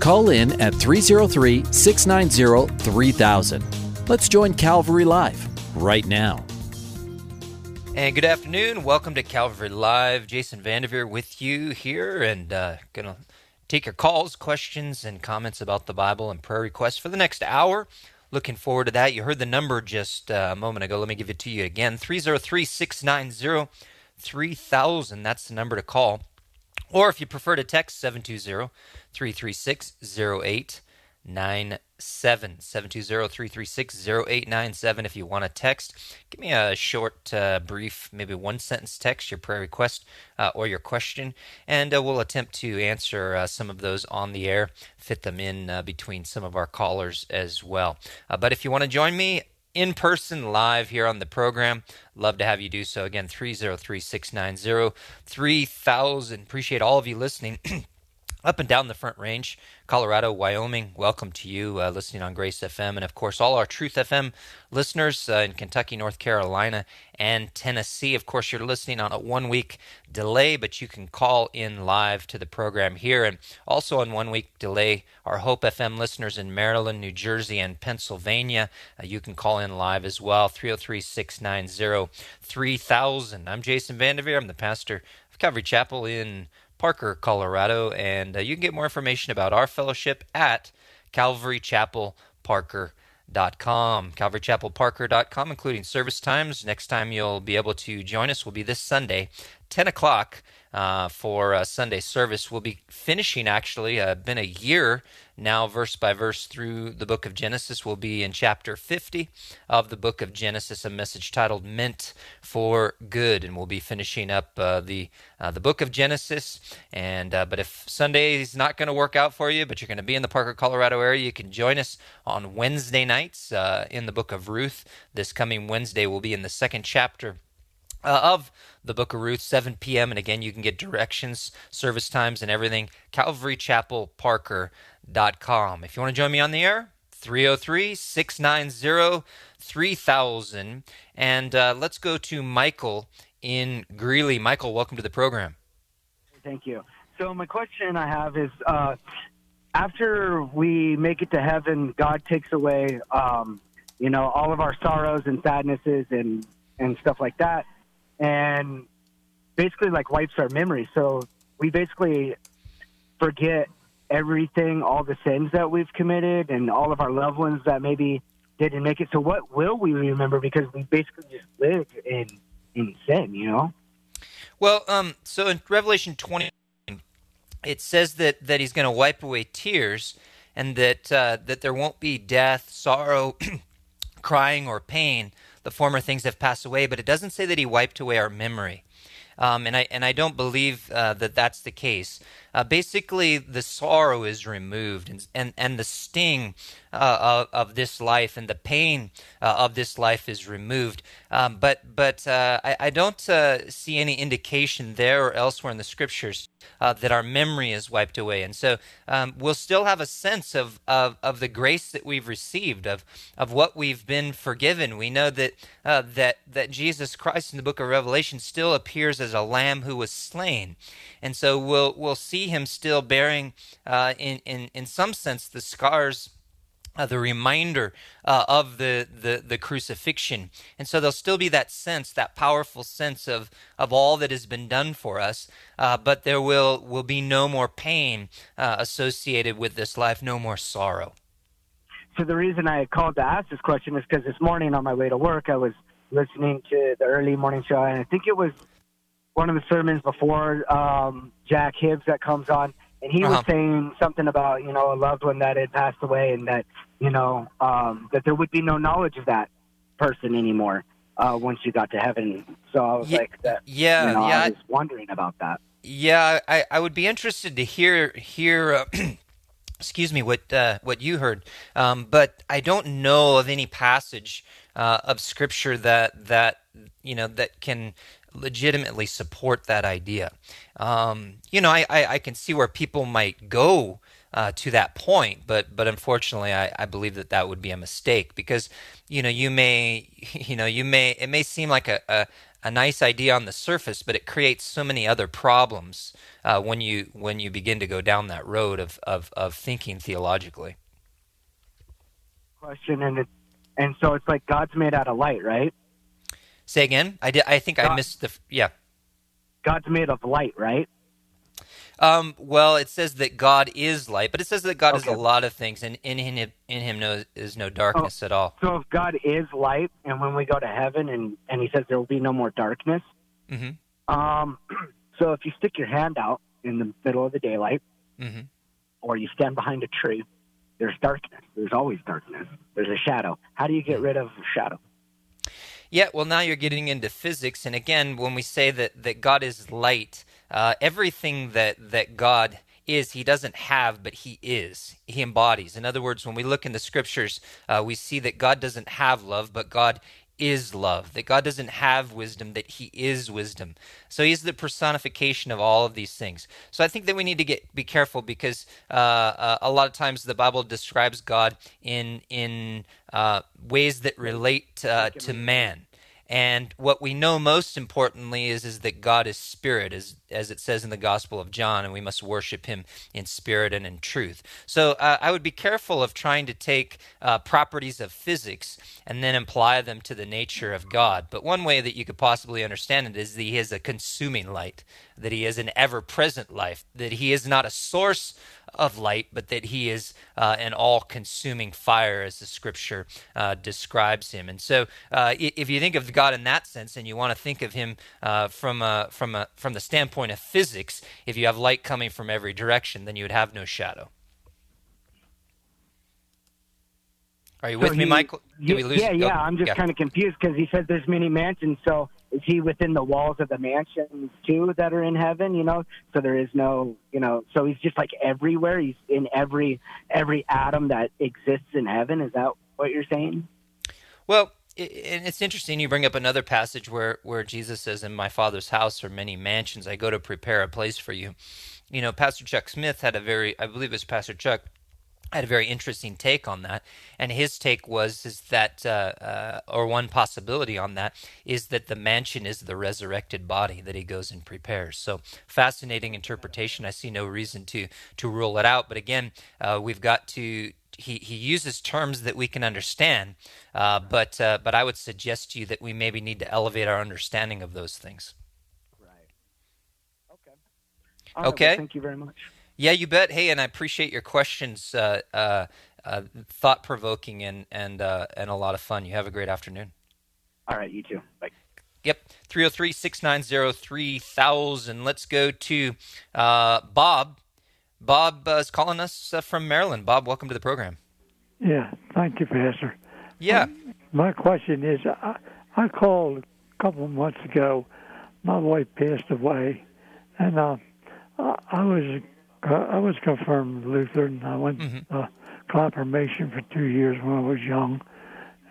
Call in at 303 690 3000. Let's join Calvary Live right now. And good afternoon. Welcome to Calvary Live. Jason Vandeveer with you here and uh, going to take your calls, questions, and comments about the Bible and prayer requests for the next hour. Looking forward to that. You heard the number just uh, a moment ago. Let me give it to you again 303 690 3000. That's the number to call. Or if you prefer to text 720 336 0897. 720 336 0897 if you want to text. Give me a short, uh, brief, maybe one sentence text, your prayer request uh, or your question, and uh, we'll attempt to answer uh, some of those on the air, fit them in uh, between some of our callers as well. Uh, but if you want to join me, in person live here on the program. Love to have you do so. Again, 303 690 3000. Appreciate all of you listening. up and down the Front Range, Colorado, Wyoming. Welcome to you uh, listening on Grace FM, and of course, all our Truth FM listeners uh, in Kentucky, North Carolina, and Tennessee. Of course, you're listening on a one week delay, but you can call in live to the program here, and also on one week delay, our Hope FM listeners in Maryland, New Jersey, and Pennsylvania. Uh, you can call in live as well, 303 690 3000. I'm Jason Vandeveer. I'm the pastor of Calvary Chapel in Parker, Colorado. And uh, you can get more information about our fellowship at calvarychapelparker.com. calvarychapelparker.com, including service times. Next time you'll be able to join us will be this Sunday, 10 o'clock. Uh, for uh, Sunday service. We'll be finishing actually, uh, been a year now, verse by verse through the book of Genesis. We'll be in chapter 50 of the book of Genesis, a message titled Meant for Good. And we'll be finishing up uh, the, uh, the book of Genesis. And uh, But if Sunday is not going to work out for you, but you're going to be in the Parker, Colorado area, you can join us on Wednesday nights in the book of Ruth. This coming Wednesday, we'll be in the second chapter uh, of the book of Ruth, 7 p.m. And again, you can get directions, service times, and everything. CalvaryChapelParker.com. If you want to join me on the air, 303 690 3000. And uh, let's go to Michael in Greeley. Michael, welcome to the program. Thank you. So, my question I have is uh, after we make it to heaven, God takes away, um, you know, all of our sorrows and sadnesses and, and stuff like that and basically like wipes our memory. So we basically forget everything, all the sins that we've committed, and all of our loved ones that maybe didn't make it. So what will we remember? Because we basically just live in in sin, you know. Well, um, so in Revelation twenty, it says that that He's going to wipe away tears, and that uh, that there won't be death, sorrow, crying, or pain the former things have passed away, but it doesn't say that he wiped away our memory. Um, and I and I don't believe uh, that that's the case. Uh, basically, the sorrow is removed, and and, and the sting uh, of, of, this life and the pain uh, of this life is removed. Um, but but uh, I, I, don't uh, see any indication there or elsewhere in the scriptures that our memory is wiped away, and so um, we'll still have a sense of, of, of the grace that we've received, of of what we've been forgiven. We know that that that Jesus Christ in the book of Revelation still appears as a lamb who was slain, and so we'll we'll see him still bearing, uh, in in in some sense, the scars. Uh, the reminder uh, of the, the, the crucifixion. And so there'll still be that sense, that powerful sense of, of all that has been done for us, uh, but there will, will be no more pain uh, associated with this life, no more sorrow. So the reason I called to ask this question is because this morning on my way to work, I was listening to the early morning show, and I think it was one of the sermons before um, Jack Hibbs that comes on, and he uh-huh. was saying something about you know a loved one that had passed away, and that you know um, that there would be no knowledge of that person anymore uh, once you got to heaven. So I was yeah, like, that, yeah, you know, yeah. I was wondering about that. Yeah, I, I would be interested to hear hear. Uh, excuse me, what uh, what you heard. Um, but I don't know of any passage uh, of Scripture that that you know that can legitimately support that idea. Um, you know, I, I, I, can see where people might go uh, to that point, but but unfortunately, I, I believe that that would be a mistake because you know you may you know you may it may seem like a, a, a nice idea on the surface, but it creates so many other problems uh, when you when you begin to go down that road of of, of thinking theologically. Question and it, and so it's like God's made out of light, right? Say again. I did. I think God, I missed the. Yeah. God's made of light, right? Um, well, it says that God is light, but it says that God okay. is a lot of things, and in him, in him no, is no darkness oh, at all. So if God is light, and when we go to heaven, and and He says there will be no more darkness, mm-hmm. um, so if you stick your hand out in the middle of the daylight, mm-hmm. or you stand behind a tree, there's darkness. There's always darkness. There's a shadow. How do you get rid of shadow? Yeah, well, now you're getting into physics, and again, when we say that that God is light uh, everything that that God is, He doesn't have, but He is. He embodies. In other words, when we look in the Scriptures, uh, we see that God doesn't have love, but God is love, that God doesn't have wisdom, that He is wisdom. So He's the personification of all of these things. So I think that we need to get be careful because uh, uh, a lot of times the Bible describes God in in uh, ways that relate uh, to man. And what we know most importantly is, is that God is spirit, as, as it says in the Gospel of John, and we must worship him in spirit and in truth. So uh, I would be careful of trying to take uh, properties of physics and then apply them to the nature of God. But one way that you could possibly understand it is that he is a consuming light, that he is an ever present life, that he is not a source of light, but that he is uh, an all consuming fire, as the scripture uh, describes him. And so, uh, if you think of God in that sense, and you want to think of him uh, from, a, from, a, from the standpoint of physics, if you have light coming from every direction, then you would have no shadow. Are you so with he, me, Michael? Did we lose? Yeah, yeah. I'm just yeah. kind of confused because he said there's many mansions. So is he within the walls of the mansions too that are in heaven? You know, so there is no, you know, so he's just like everywhere. He's in every every atom that exists in heaven. Is that what you're saying? Well, it's interesting you bring up another passage where where Jesus says, "In my Father's house are many mansions. I go to prepare a place for you." You know, Pastor Chuck Smith had a very, I believe it was Pastor Chuck had a very interesting take on that, and his take was is that, uh, uh, or one possibility on that is that the mansion is the resurrected body that he goes and prepares. So fascinating interpretation. I see no reason to to rule it out, but again, uh, we've got to. He, he uses terms that we can understand, uh, but uh, but I would suggest to you that we maybe need to elevate our understanding of those things. Right. Okay. Okay. Well, thank you very much. Yeah, you bet. Hey, and I appreciate your questions. Uh, uh, uh, thought provoking and and uh, and a lot of fun. You have a great afternoon. All right, you too. Bye. Yep, 303 690 3000. Let's go to uh, Bob. Bob uh, is calling us from Maryland. Bob, welcome to the program. Yeah, thank you, Pastor. Yeah. Um, my question is I, I called a couple of months ago. My wife passed away, and uh, I was I was confirmed Lutheran. I went mm-hmm. uh, confirmation for two years when I was young,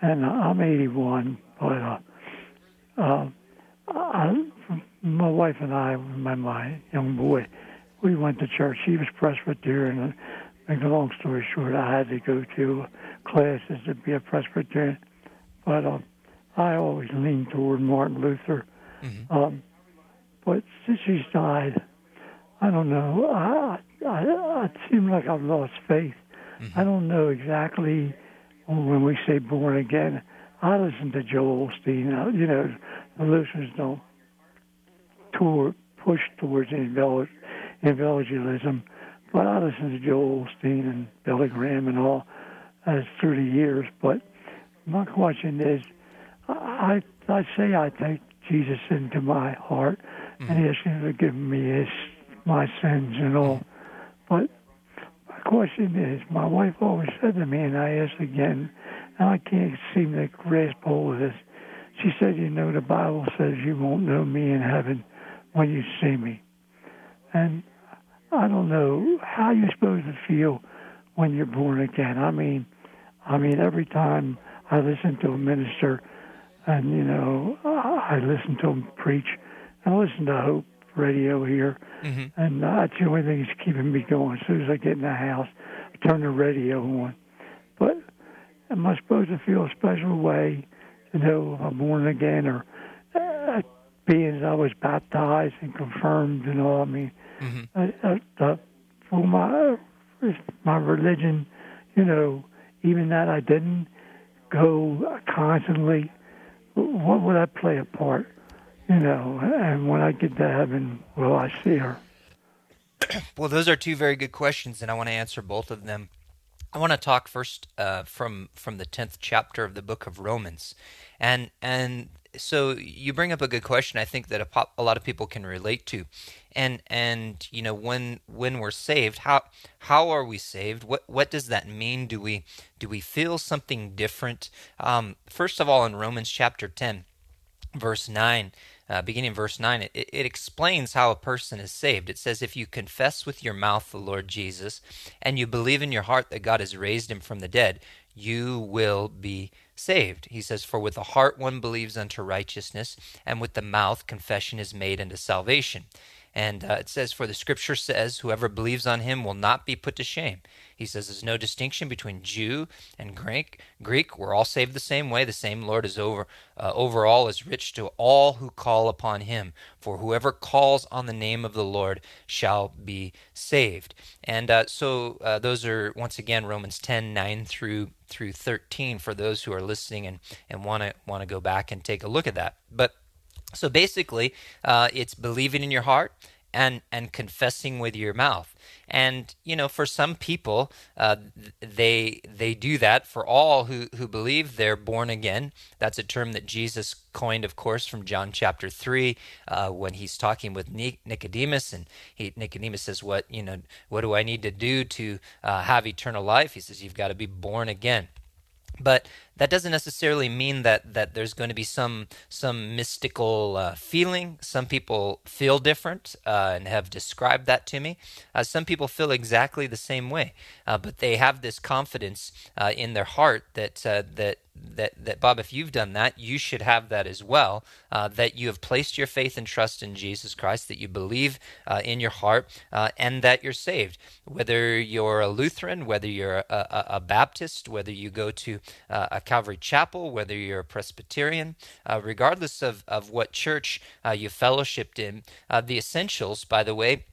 and I'm 81. But uh, uh, I, my wife and I, my my young boy, we went to church. He was Presbyterian. Make a long story short, I had to go to classes to be a Presbyterian, but uh, I always leaned toward Martin Luther. Mm-hmm. Um, but since he's died, I don't know. I, I, it seems like I've lost faith. Mm-hmm. I don't know exactly when we say born again. I listen to Joel Osteen. You know, the listeners don't tour, push towards evangelism, but I listen to Joel Osteen and Billy Graham and all as through the years. But my question is, I I say I take Jesus into my heart mm-hmm. and He has to give me His my sins and all. But my question is, my wife always said to me, and I asked again, and I can't seem to grasp hold of this. She said, You know, the Bible says you won't know me in heaven when you see me. And I don't know how you're supposed to feel when you're born again. I mean, I mean, every time I listen to a minister, and you know, I listen to him preach, and I listen to Hope Radio here, hmm and uh, that's the only thing that's keeping me going. As soon as I get in the house, I turn the radio on. But am I supposed to feel a special way to know if I'm born again, or uh, being I was baptized and confirmed and all? I mean, hmm uh, uh, uh, for my my religion, you know, even that I didn't go constantly. What would that play a part? You know, and when I get to heaven, will I see her? Well, those are two very good questions, and I want to answer both of them. I want to talk first uh, from from the tenth chapter of the book of Romans, and and so you bring up a good question. I think that a, pop, a lot of people can relate to, and and you know when when we're saved, how how are we saved? What what does that mean? Do we do we feel something different? Um, first of all, in Romans chapter ten, verse 9 uh, beginning in verse 9 it, it explains how a person is saved. It says if you confess with your mouth the lord jesus and you believe in your heart that god has raised him from the dead you will be saved. He says for with the heart one believes unto righteousness and with the mouth confession is made unto salvation. And uh, it says, For the scripture says, Whoever believes on him will not be put to shame. He says, There's no distinction between Jew and Greek. Greek, we're all saved the same way. The same Lord is over, uh, over all, is rich to all who call upon him. For whoever calls on the name of the Lord shall be saved. And uh, so uh, those are, once again, Romans 10 9 through through 13 for those who are listening and, and want to want to go back and take a look at that. But so basically, uh, it's believing in your heart and and confessing with your mouth. And you know, for some people, uh, they they do that. For all who who believe, they're born again. That's a term that Jesus coined, of course, from John chapter three, uh, when he's talking with Nicodemus, and he, Nicodemus says, "What you know? What do I need to do to uh, have eternal life?" He says, "You've got to be born again." But that doesn't necessarily mean that, that there's going to be some some mystical uh, feeling. Some people feel different uh, and have described that to me. Uh, some people feel exactly the same way, uh, but they have this confidence uh, in their heart that uh, that that that Bob, if you've done that, you should have that as well. that you have placed your faith and trust in Jesus Christ, that you believe in your heart, and that you're saved. Whether you're a Lutheran, whether you're a, a, a Baptist, whether you go to a Calvary Chapel, whether you're a Presbyterian, uh, regardless of, of what church uh, you fellowshipped in, uh, the essentials, by the way,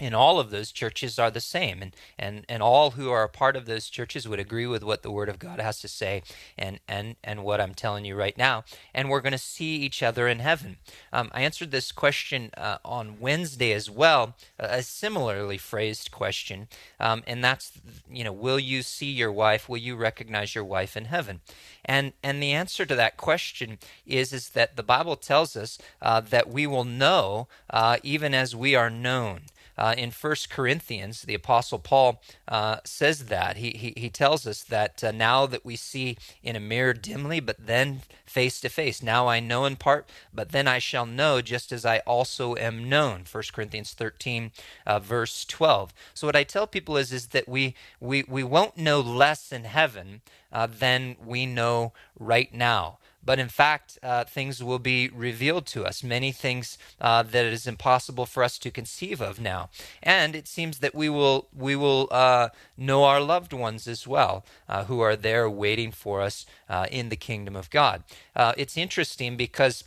in all of those churches are the same and, and and all who are a part of those churches would agree with what the word of god has to say and and and what i'm telling you right now and we're going to see each other in heaven. Um, i answered this question uh, on wednesday as well a similarly phrased question um, and that's you know will you see your wife? Will you recognize your wife in heaven? And and the answer to that question is is that the bible tells us uh, that we will know uh, even as we are known uh, in First Corinthians, the Apostle Paul uh, says that. He, he, he, tells us that uh, now that we see in a mirror dimly, but then face to face. Now I know in part, but then I shall know just as I also am known. First Corinthians 13, uh, verse 12. So what I tell people is, is that we, we, we won't know less in heaven uh, than we know right now but in fact, uh, things will be revealed to us, many things uh, that it is impossible for us to conceive of now. And it seems that we will we will uh, know our loved ones as well, uh, who are there waiting for us uh, in the kingdom of God. Uh, it's interesting because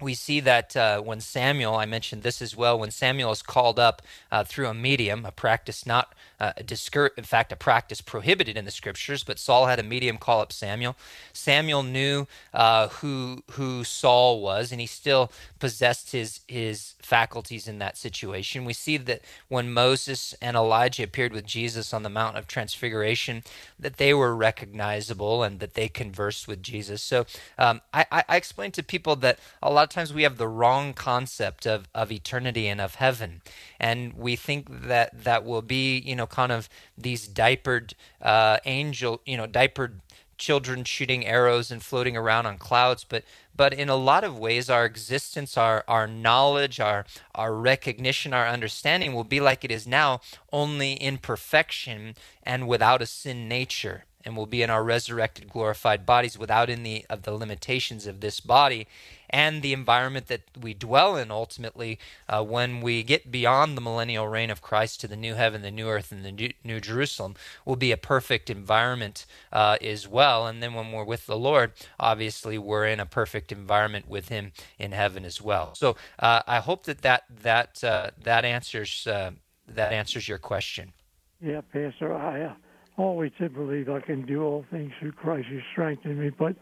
we see that uh, when Samuel, I mentioned this as well, when Samuel is called up uh, through a medium, a practice not uh, discur- in fact, a practice prohibited in the scriptures, but Saul had a medium call up Samuel. Samuel knew uh, who who Saul was, and he still possessed his his faculties in that situation. We see that when Moses and Elijah appeared with Jesus on the Mount of Transfiguration, that they were recognizable and that they conversed with Jesus. So um, I, I explain to people that a lot of times we have the wrong concept of, of eternity and of heaven, and we think that that will be you know kind of these diapered uh, angel, you know, diapered children shooting arrows and floating around on clouds, but but in a lot of ways our existence, our our knowledge, our our recognition, our understanding will be like it is now, only in perfection and without a sin nature and will be in our resurrected glorified bodies without any of the limitations of this body and the environment that we dwell in ultimately uh, when we get beyond the millennial reign of Christ to the new heaven, the new earth, and the new, Jerusalem will be a perfect environment uh, as well. And then when we're with the Lord, obviously we're in a perfect environment with Him in heaven as well. So uh, I hope that that that uh, that answers uh, that answers your question. Yeah, Pastor, I uh, always did believe I can do all things through Christ who strengthened me, but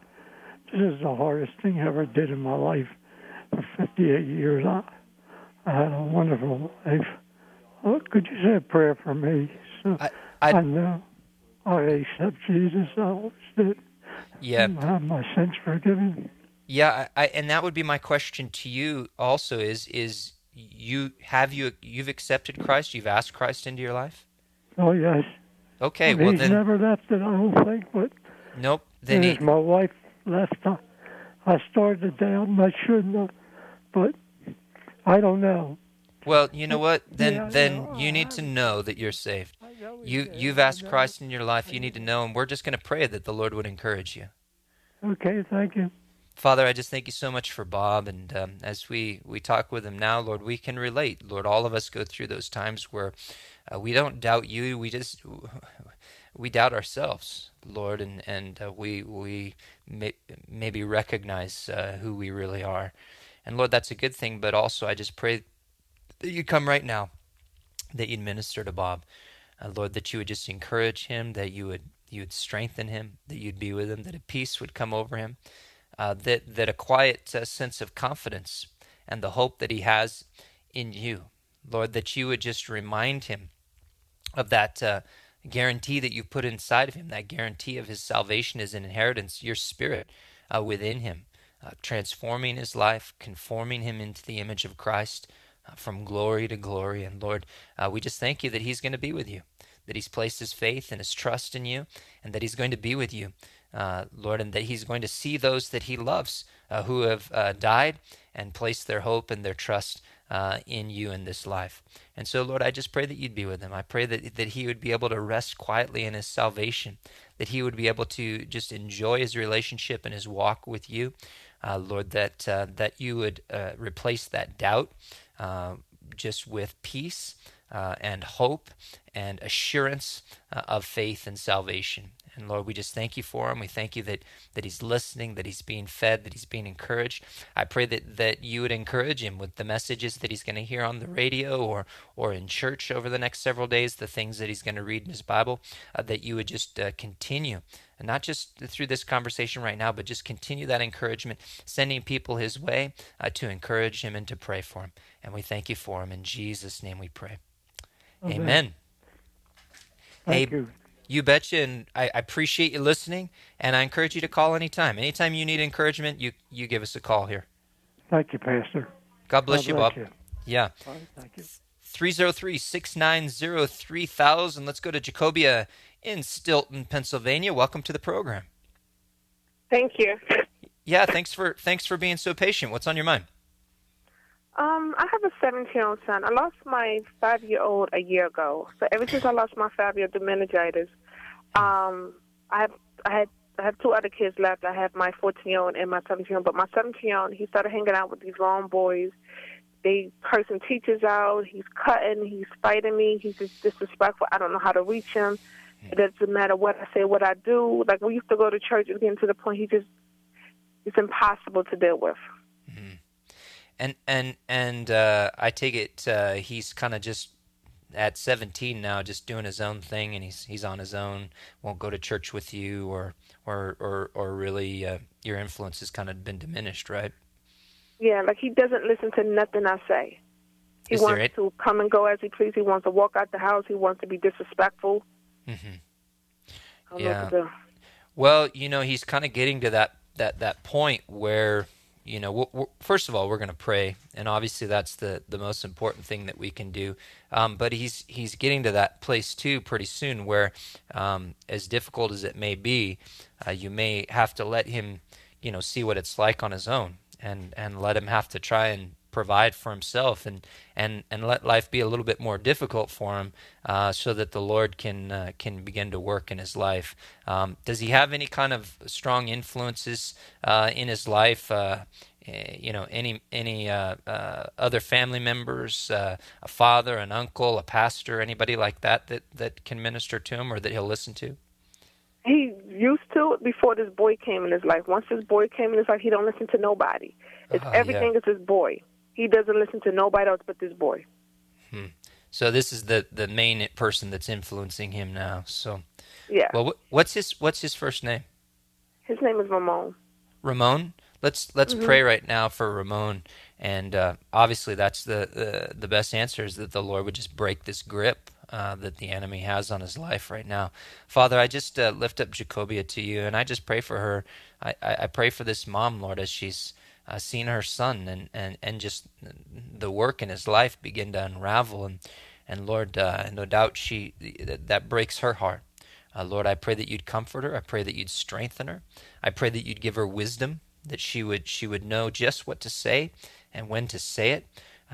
this is the hardest thing I ever did in my life. For 58 years, I, I had a wonderful life. Oh, could you say a prayer for me? So I, I, I know I accept Jesus. I always did. Yeah. I have my sins forgiven. Yeah, I, I, and that would be my question to you also is is you have you you've accepted Christ? You've asked Christ into your life? Oh yes. Okay, well, well he's then never left it. I don't think, but nope. Then he, my wife left, I, I started down. I shouldn't have, but I don't know. well, you know what? Then Yeah, then you need to know that you're saved. I know he's You you've asked. Christ in your life. You need to know, and we're just going to pray that the Lord would encourage you. Okay, thank you. Father, I just thank you so much for Bob, and um, as we we talk with him now, Lord, we can relate. Lord, all of us go through those times where uh, we don't doubt you. We just we doubt ourselves, Lord, and and uh, we we may, maybe recognize uh, who we really are. And Lord, that's a good thing. But also, I just pray that you come right now, that you'd minister to Bob, uh, Lord, that you would just encourage him, that you would you would strengthen him, that you'd be with him, that a peace would come over him, uh, that that a quiet uh, sense of confidence and the hope that he has in you, Lord, that you would just remind him of that uh, guarantee that you put inside of him, that guarantee of his salvation as an inheritance, your spirit uh, within him, uh, transforming his life, conforming him into the image of Christ uh, from glory to glory. And Lord, we just thank you that he's going to be with you, that he's placed his faith and his trust in you, and that he's going to be with you. Uh, Lord, and that He's going to see those that He loves uh, who have uh, died and placed their hope and their trust uh, in you in this life. And so, Lord, I just pray that you'd be with him. I pray that, that he would be able to rest quietly in his salvation, that he would be able to just enjoy his relationship and his walk with you. Uh, Lord, that, uh, that you would replace that doubt just with peace uh, and hope and assurance uh, of faith and salvation. And Lord, we just thank you for him. We thank you that, that he's listening, that he's being fed, that he's being encouraged. I pray that, that you would encourage him with the messages that he's going to hear on the radio or, or in church over the next several days, the things that he's going to read in his Bible, uh, that you would just uh, continue, and not just through this conversation right now, but just continue that encouragement, sending people his way uh, to encourage him and to pray for him. And we thank you for him. In Jesus' name we pray. Amen. Amen. Thank you. You betcha, and I, I appreciate you listening, and I encourage you to call anytime. Anytime you need encouragement, you you give us a call here. Thank you, Pastor. God bless God you, bless Bob. you. Yeah. All right, thank you. 303-690-3000. Let's go to Jacobia in Steelton, Pennsylvania. Welcome to the program. Thank you. Yeah, thanks for thanks for being so patient. What's on your mind? Um, I have a 17 year old son. I lost my five year old a year ago. So ever since I lost my five year old to meningitis, um, I have I had I have two other kids left. I have my 14 year old and my 17 year old. But my 17 year old, he started hanging out with these wrong boys. They cursing teachers out. He's cutting. He's fighting me. He's just disrespectful. I don't know how to reach him. It doesn't matter what I say, what I do. Like we used to go to church and getting to the point he just it's impossible to deal with. And and and uh, I take it uh, he's kind of just at 17 now, just doing his own thing, and he's he's on his own. Won't go to church with you, or or or or really uh, your influence has kind of been diminished, right? Yeah, like he doesn't listen to nothing I say. He Is wants to come and go as he please. He wants to walk out the house. He wants to be disrespectful. hmm Yeah. know what to do. Well, you know, he's kind of getting to that that that point where you know, we'll, we'll, first of all, we're going to pray, and obviously that's the the most important thing that we can do. Um, but he's he's getting to that place too pretty soon, where um, as difficult as it may be, uh, you may have to let him, you know, see what it's like on his own, and and let him have to try and provide for himself and and and let life be a little bit more difficult for him uh, so that the Lord can uh, can begin to work in his life. Um, does he have any kind of strong influences uh, in his life? Uh, eh, you know, any any uh, uh, other family members, a father, an uncle, a pastor, anybody like that that that can minister to him or that he'll listen to? He used to before this boy came in his life. Once this boy came in his life, he don't listen to nobody. It's Ah, everything yeah. is his boy. He doesn't listen to nobody else but this boy. Hmm. So this is the the main person that's influencing him now. So, Yeah. well, wh- what's his what's his first name? His name is Ramon. Ramon. Let's let's Mm-hmm. pray right now for Ramon, and uh, obviously that's the, the the best answer is that the Lord would just break this grip uh, that the enemy has on his life right now. Father, I just uh, lift up Jacobia to you, and I just pray for her. I, I, I pray for this mom, Lord, as she's uh, seen her son and, and, and just the work in his life begin to unravel, and and Lord, uh, no doubt she that, breaks her heart. Uh, Lord, I pray that you'd comfort her. I pray that you'd strengthen her. I pray that you'd give her wisdom, that she would she would know just what to say and when to say it.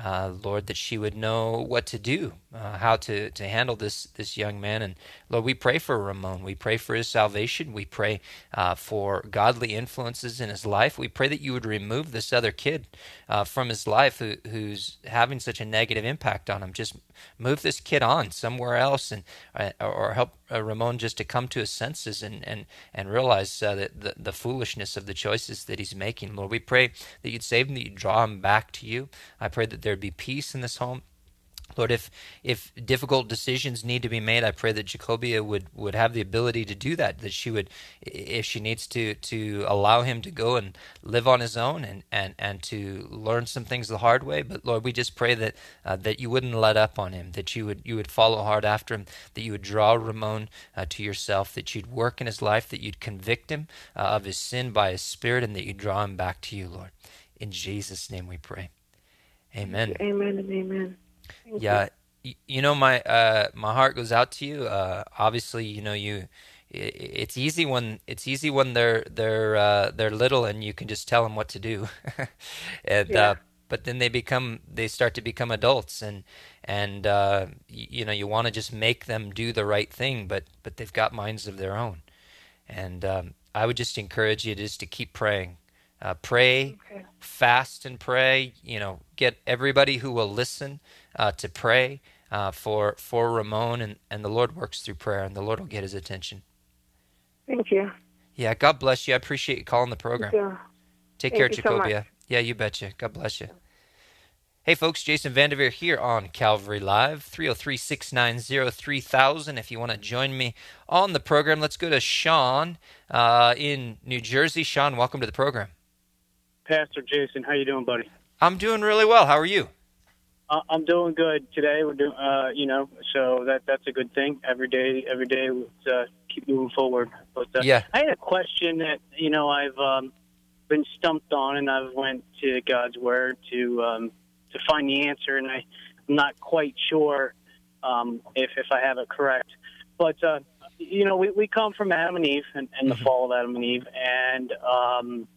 Uh, Lord, that she would know what to do, uh, how to, to handle this this young man. And Lord, we pray for Ramon. We pray for his salvation. We pray uh, for godly influences in his life. We pray that you would remove this other kid uh, from his life who, who's having such a negative impact on him. Just move this kid on somewhere else, and uh, or help uh, Ramon just to come to his senses and and and realize uh, that the the foolishness of the choices that he's making. Lord, we pray that you'd save him, that you'd draw him back to you. I pray that there'd be peace in this home. Lord, if if difficult decisions need to be made, I pray that Jacobia would, would have the ability to do that. That she would, if she needs to, to allow him to go and live on his own and, and, and to learn some things the hard way. But Lord, we just pray that uh, that you wouldn't let up on him. That you would you would follow hard after him. That you would draw Ramon uh, to yourself. That you'd work in his life. That you'd convict him uh, of his sin by his Spirit, and that you'd draw him back to you, Lord. In Jesus' name, we pray. Amen. Amen and amen. Thank Yeah, y- you know my uh, my heart goes out to you. Uh, obviously, you know you. i- i- It's easy when it's easy when they're they're uh, they're little and you can just tell them what to do, and Yeah. uh, but then they become they start to become adults and and uh, y- you know you want to just make them do the right thing, but but they've got minds of their own, and um, I would just encourage you just to keep praying, uh, pray, Okay. fast and pray. You know, get everybody who will listen uh, to pray uh, for for Ramon, and and the Lord works through prayer, and the Lord will get his attention. Thank you. Yeah, God bless you. I appreciate you calling the program. Take Thank care, you so. Jacobia. yeah, you betcha. God bless you. Hey, folks, Jason Vanderveer here on Calvary Live, 303 690 3000. If you want to join me on the program, let's go to Sean uh, in New Jersey. Sean, welcome to the program. Pastor Jason, how you doing, buddy? I'm doing really well. How are you? Uh, I'm doing good today. We're doing, uh, you know, so that that's a good thing. Every day, every day, uh, keep moving forward. But uh, Yeah. I had a question that you know I've um, been stumped on, and I've went to God's Word to um, to find the answer, and I, I'm not quite sure um, if if I have it correct. But uh, you know, we we come from Adam and Eve, and, and the Mhm. fall of Adam and Eve, and um,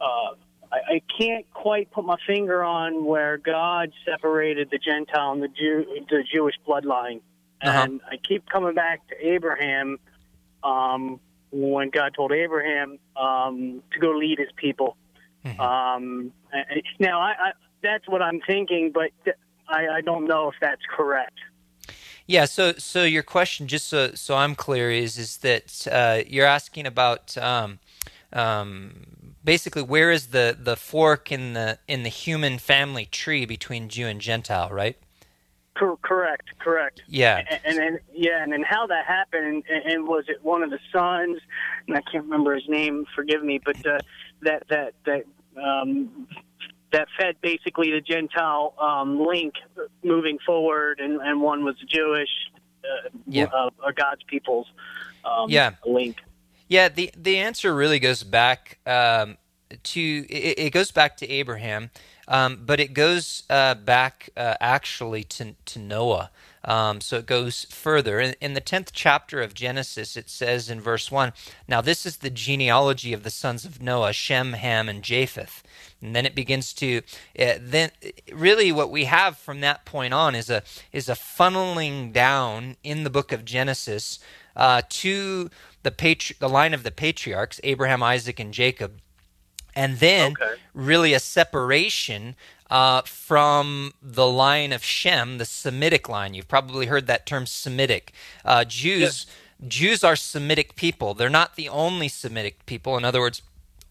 uh, I, I can't quite put my finger on where God separated the Gentile and the Jew, the Jewish bloodline, Uh-huh. and I keep coming back to Abraham um, when God told Abraham um, to go lead His people. Mhm. Um, now, I, I, that's what I'm thinking, but th- I, I don't know if that's correct. Yeah. So, so your question, just so so I'm clear, is is that uh, you're asking about um, um, basically where is the the fork in the in the human family tree between Jew and Gentile, right? Correct, correct. Yeah. and, yeah, and then how that happened, and, and was it one of the sons? And I can't remember his name. Forgive me, but uh, that that that um, that fed basically the Gentile um, link moving forward, and, and one was Jewish, uh, Yeah. uh, or God's people's um, Yeah. link. Yeah, the the answer really goes back um, to it, it goes back to Abraham, um, but it goes uh, back uh, actually to to Noah. Um, so it goes further. In, in the 10th chapter of Genesis, it says in verse 1 Now this is the genealogy of the sons of Noah, Shem, Ham, and Japheth. And then it begins to uh, then really what we have from that point on is a is a funneling down in the book of Genesis uh, to the patri- the line of the patriarchs Abraham, Isaac, and Jacob, and then Okay. really a separation uh, from the line of Shem, the Semitic line. You've probably heard that term Semitic. Uh, Jews Jews are Semitic people. They're not the only Semitic people. In other words,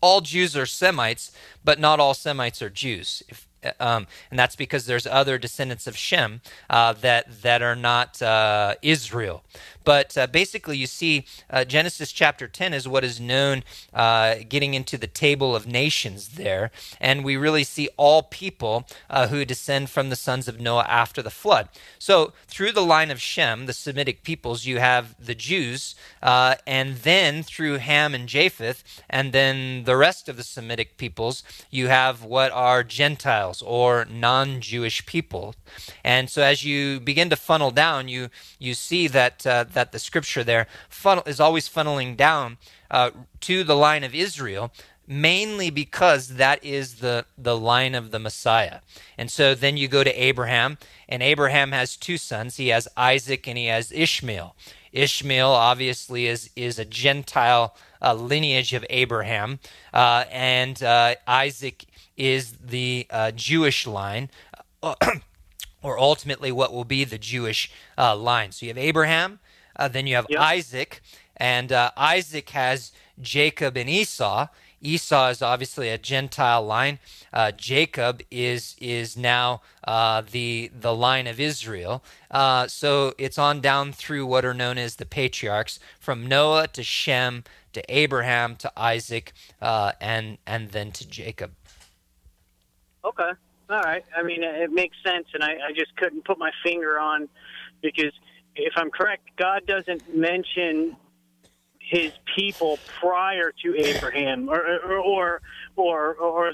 all Jews are Semites, but not all Semites are Jews. If, um, and that's because there's other descendants of Shem uh, that that are not uh, Israel. But uh, basically, you see, uh, Genesis chapter 10 is what is known, uh, getting into the table of nations there, and we really see all people uh, who descend from the sons of Noah after the flood. So, through the line of Shem, the Semitic peoples, you have the Jews, uh, and then through Ham and Japheth, and then the rest of the Semitic peoples, you have what are Gentiles or non-Jewish people. And so, as you begin to funnel down, you you see that uh, that the scripture there funnel is always funneling down uh, to the line of Israel. Mainly because that is the, the line of the Messiah. And so then you go to Abraham, and Abraham has two sons. He has Isaac and he has Ishmael. Ishmael obviously is is a Gentile uh, lineage of Abraham, uh, and uh, Isaac is the uh, Jewish line, or ultimately what will be the Jewish uh, line. So you have Abraham, uh, then you have Yep. Isaac, and uh, Isaac has Jacob and Esau. Esau is obviously a Gentile line. Uh, Jacob is is now uh, the the line of Israel. Uh, so it's on down through what are known as the patriarchs, from Noah to Shem to Abraham to Isaac, uh, and and then to Jacob. Okay. All right. I mean, it makes sense, and I, I just couldn't put my finger on because if I'm correct, God doesn't mention his people prior to Abraham, or or or or,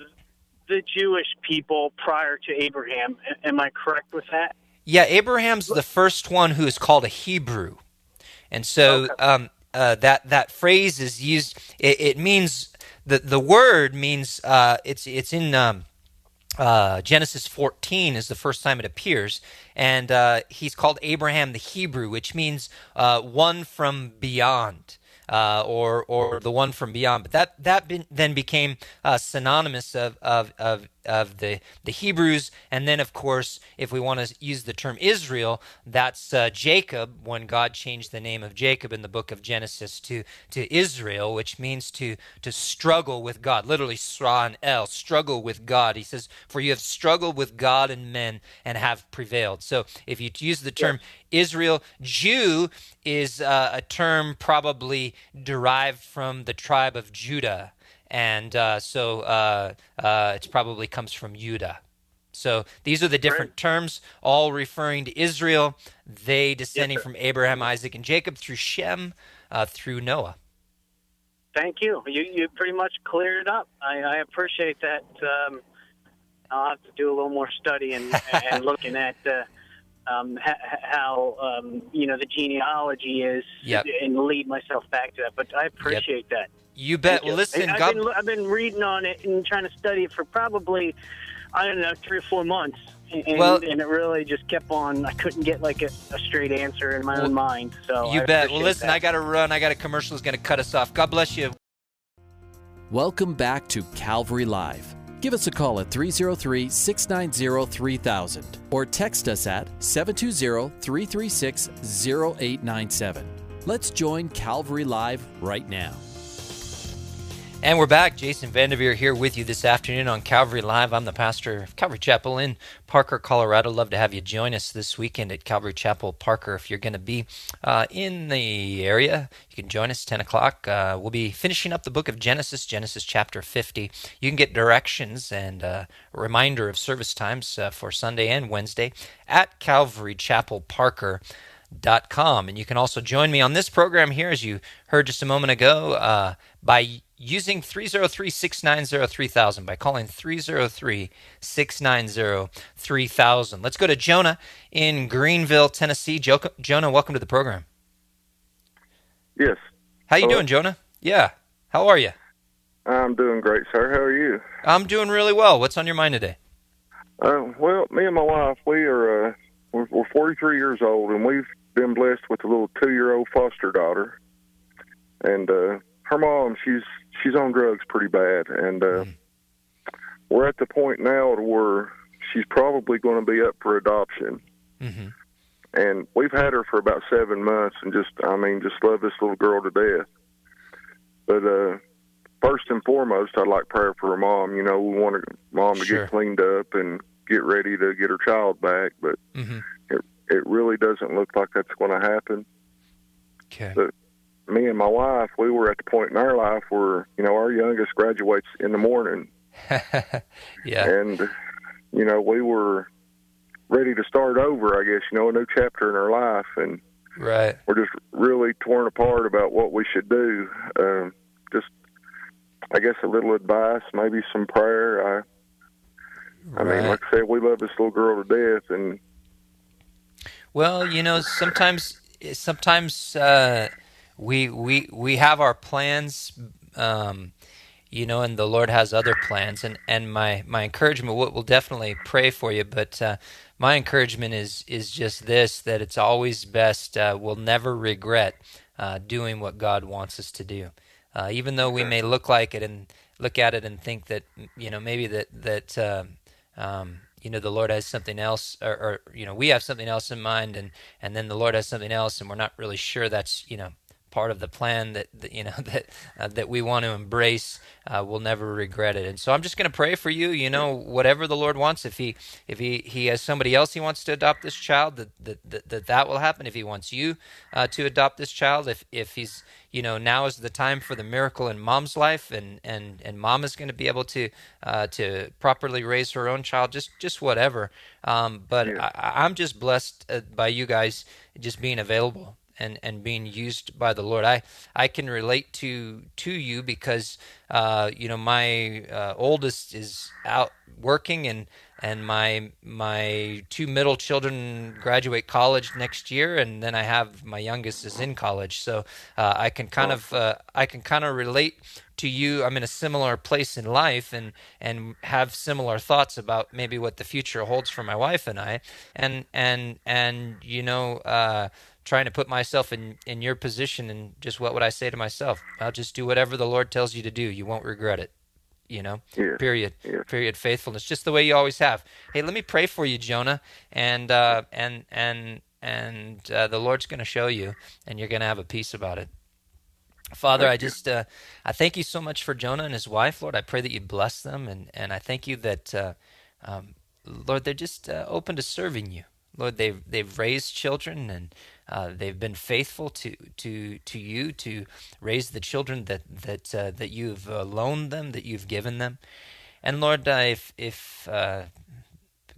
the Jewish people prior to Abraham. Am I correct with that? Yeah, Abraham's the first one who is called a Hebrew, and so um, uh, that that phrase is used. It, it means the the word means uh, it's it's in um, uh, Genesis 14 is the first time it appears, and uh, he's called Abraham the Hebrew, which means uh, one from beyond. Uh, or or the one from beyond, but that that then became uh, synonymous of, of of of the the Hebrews, and then of course, if we want to use the term Israel, that's uh, Jacob when God changed the name of Jacob in the book of Genesis to to Israel, which means to to struggle with God, literally Sra and El, struggle with God. He says, "For you have struggled with God and men and have prevailed." So if you use the term Israel, Jew is uh, a term probably derived from the tribe of Judah and uh, so uh, uh, it probably comes from Judah. So these are the different terms, all referring to Israel. They descending sir. from Abraham, Isaac, and Jacob through Shem, uh, through Noah. Thank you. You you pretty much cleared it up. I, I appreciate that. Um, I'll have to do a little more study and, and looking at uh, um, ha- how um, you know the genealogy is Yep. and lead myself back to that. But I appreciate that. You bet. You. Well, listen, I've, God. been, I've been reading on it and trying to study it for probably I don't know three or four months. And, Well- and it really just kept on. I couldn't get like a, a straight answer in my Well, own mind. So You I bet. Well, listen, that. I got to run. I got a commercial is going to cut us off. God bless you. Welcome back to Calvary Live. Give us a call at 303 690 3000 or text us at 720 336 0897. Let's join Calvary Live right now. And we're back. Jason Vanderveer here with you this afternoon on Calvary Live. I'm the pastor of Calvary Chapel in Parker, Colorado. Love to have you join us this weekend at Calvary Chapel, Parker. If you're going to be uh, in the area, you can join us 10 o'clock. Uh, we'll be finishing up the book of Genesis, Genesis chapter 50. You can get directions and uh, a reminder of service times uh, for Sunday and Wednesday at Calvary Chapel, Parker com. And you can also join me on this program here, as you heard just a moment ago, uh, by using 303 690 3000, by calling 303 690 3000. Let's go to Jonah in Greenville, Tennessee. Jo- Jonah, welcome to the program. Yes. How you Hello? doing, Jonah? Yeah. How are you? I'm doing great, sir. How are you? I'm doing really well. What's on your mind today? Uh, well, me and my wife, we are uh, we're, we're 43 years old, and we've been blessed with a little two-year-old foster daughter. And uh, her mom, she's she's on drugs pretty bad, and uh, we're at the point now to where she's probably going to be up for adoption. Mm-hmm. And we've had her for about seven months, and just I mean, just love this little girl to death. But uh, first and foremost, I'd like prayer for her mom. You know, we want her mom to Sure. get cleaned up and get ready to get her child back, but Mm-hmm. It really doesn't look like that's going to happen. Okay. But me and my wife, we were at the point in our life where you know our youngest graduates in the morning, yeah. and you know we were ready to start over. I guess you know a new chapter in our life, and Right. we're just really torn apart about what we should do. Um, just, I guess, a little advice, maybe some prayer. I, I mean, like I said, we love this little girl to death, and Well, you know, sometimes sometimes uh, we we we have our plans, um, you know, and the Lord has other plans. And, and my my encouragement, we'll, we'll definitely pray for you, but uh, my encouragement is is just this: that it's always best. Uh, we'll never regret uh, doing what God wants us to do, uh, even though we may look like it and look at it and think that you know maybe that that. Uh, um, you know the Lord has something else, or, or you know we have something else in mind, and and then the Lord has something else, and we're not really sure that's you know part of the plan that, that you know that uh, that we want to embrace. Uh, we'll never regret it, and so I'm just going to pray for you. You know, whatever the Lord wants, if he if he he has somebody else he wants to adopt this child, that that that that, that will happen. If he wants you uh, to adopt this child, if if he's you know now is the time for the miracle in mom's life and and and mom is going to be able to uh, to properly raise her own child just just whatever um, but I, i'm just blessed uh, by you guys just being available and and being used by the lord. I i can relate to to you because uh, you know my uh, oldest is out working and and my my two middle children graduate college next year and then i have my youngest is in college. So uh, i can kind of uh, i can kind of relate to you i'm in a similar place in life and and have similar thoughts about maybe what the future holds for my wife and i. And and and you know uh trying to put myself in in your position and just what would i say to myself? I'll just do whatever the lord tells you to do. You won't regret it you know? Yeah. period. Yeah. period. Faithfulness. Just the way you always have. Hey let me pray for you jonah. And uh and and and uh, the lord's going to show you and you're going to have a peace about it father i just uh i thank you so much for jonah and his wife lord. I pray that you bless them and and i thank you that uh um lord they're just uh, open to serving you. Lord they've they've raised children and uh, they've been faithful to, to, to you to raise the children that that uh, that you've uh, loaned them, that you've given them, and Lord, uh, if if uh,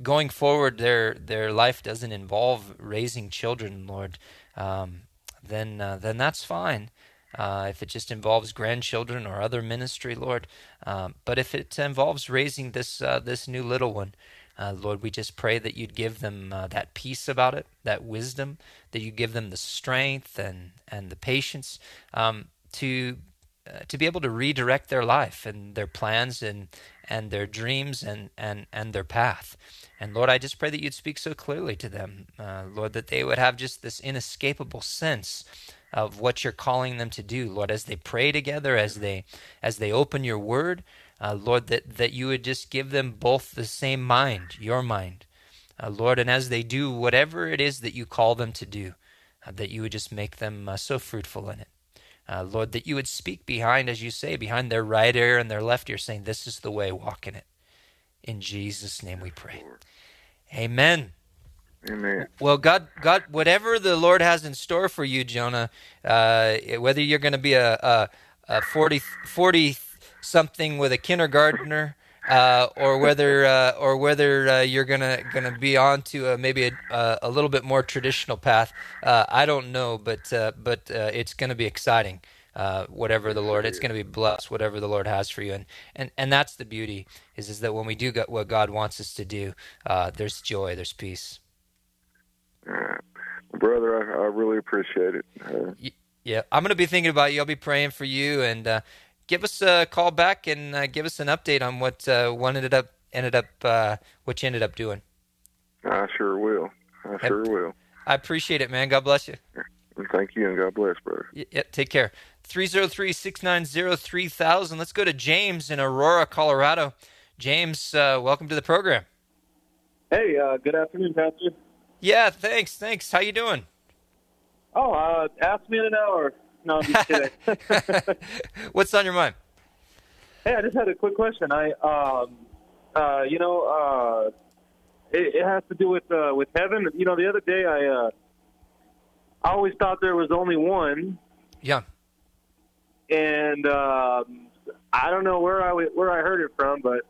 going forward their their life doesn't involve raising children, Lord, um, then uh, then that's fine. Uh, if it just involves grandchildren or other ministry, Lord, um, but if it involves raising this uh, this new little one, uh, Lord, we just pray that you'd give them uh, that peace about it, that wisdom, that you give them the strength and and the patience um, to uh, to be able to redirect their life and their plans and and their dreams and and and their path. And Lord, I just pray that you'd speak so clearly to them, uh, Lord, that they would have just this inescapable sense of what you're calling them to do, Lord, as they pray together, as they as they open your word, uh, Lord, that that you would just give them both the same mind, your mind, uh, Lord, and as they do whatever it is that you call them to do, uh, that you would just make them uh, so fruitful in it. Uh, Lord, that you would speak behind, as you say, behind their right ear and their left ear, saying, This is the way, walk in it. In Jesus' name we pray. Amen. Amen. Well, God, God, whatever the Lord has in store for you, Jonah, uh, whether you're going to be a, a, a 40, 40 something with a kindergartner uh, or whether uh, or whether uh, you're gonna gonna be on to a, maybe a, a little bit more traditional path. Uh, I don't know, but uh, but uh, it's gonna be exciting. whatever the Lord, it's going to be blessed. Whatever the Lord has for you, and and and that's the beauty is is that when we do what God wants us to do, there's joy, there's peace. Brother, I, I really appreciate it. yeah, I'm going to be thinking about you. I'll be praying for you, and give us a call back and uh, give us an update on what uh, one ended up ended up uh, what you ended up doing. I sure will. I sure I, will. I appreciate it, man. God bless you. Thank you, and God bless, brother. Yeah, take care. 303-690-3000. Let's go to James in Aurora, Colorado. James, uh, welcome to the program. Hey, uh, good afternoon, Pastor. Yeah, thanks, thanks. How you doing? Oh, uh, ask me in an hour. No, I'm just kidding. What's on your mind? Hey, I just had a quick question. I, um, uh, you know, uh, it, it has to do with uh, with heaven. You know, the other day I, uh, I always thought there was only one. Yeah. And um, I don't know where I where I heard it from, but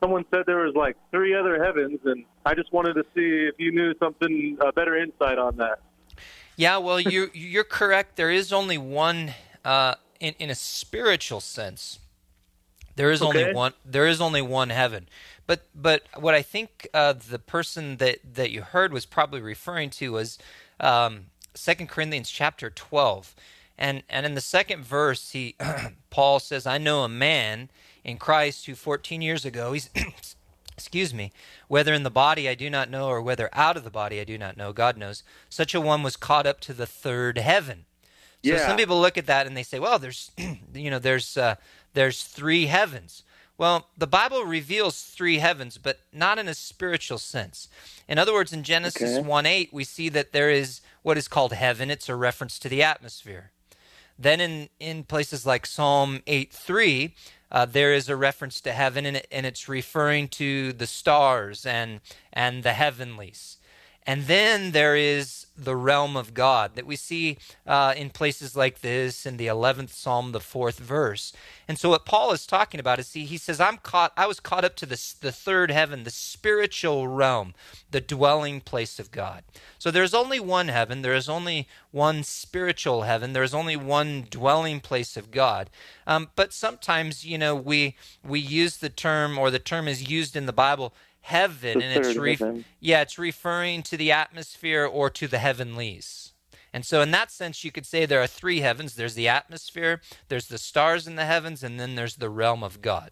someone said there was like three other heavens, and I just wanted to see if you knew something a better insight on that. Yeah, well, you you're correct. There is only one uh, in in a spiritual sense. There is okay. only one. There is only one heaven. But but what I think uh, the person that that you heard was probably referring to was um, Second Corinthians chapter twelve, and and in the second verse, he Paul says, "I know a man in Christ who 14 years ago he's excuse me, whether in the body I do not know, or whether out of the body I do not know, God knows, such a one was caught up to the third heaven. So yeah. some people look at that and they say, well, there's, you know, there's, uh, there's three heavens. Well, the Bible reveals three heavens, but not in a spiritual sense. In other words, in Genesis okay. 1 8, we see that there is what is called heaven. It's a reference to the atmosphere. Then in, in places like Psalm 8 3, uh, there is a reference to heaven, and, it, and it's referring to the stars and and the heavenlies. And then there is the realm of God that we see uh, in places like this in the 11th Psalm, the fourth verse. And so what Paul is talking about is see, he says, I'm caught, I was caught up to the, the third heaven, the spiritual realm, the dwelling place of God. So there's only one heaven, there is only one spiritual heaven, there is only one dwelling place of God. Um, but sometimes, you know, we we use the term, or the term is used in the Bible heaven, the and it's re- heaven. yeah, it's referring to the atmosphere or to the heavenlies. And so, in that sense, you could say there are three heavens there's the atmosphere, there's the stars in the heavens, and then there's the realm of God.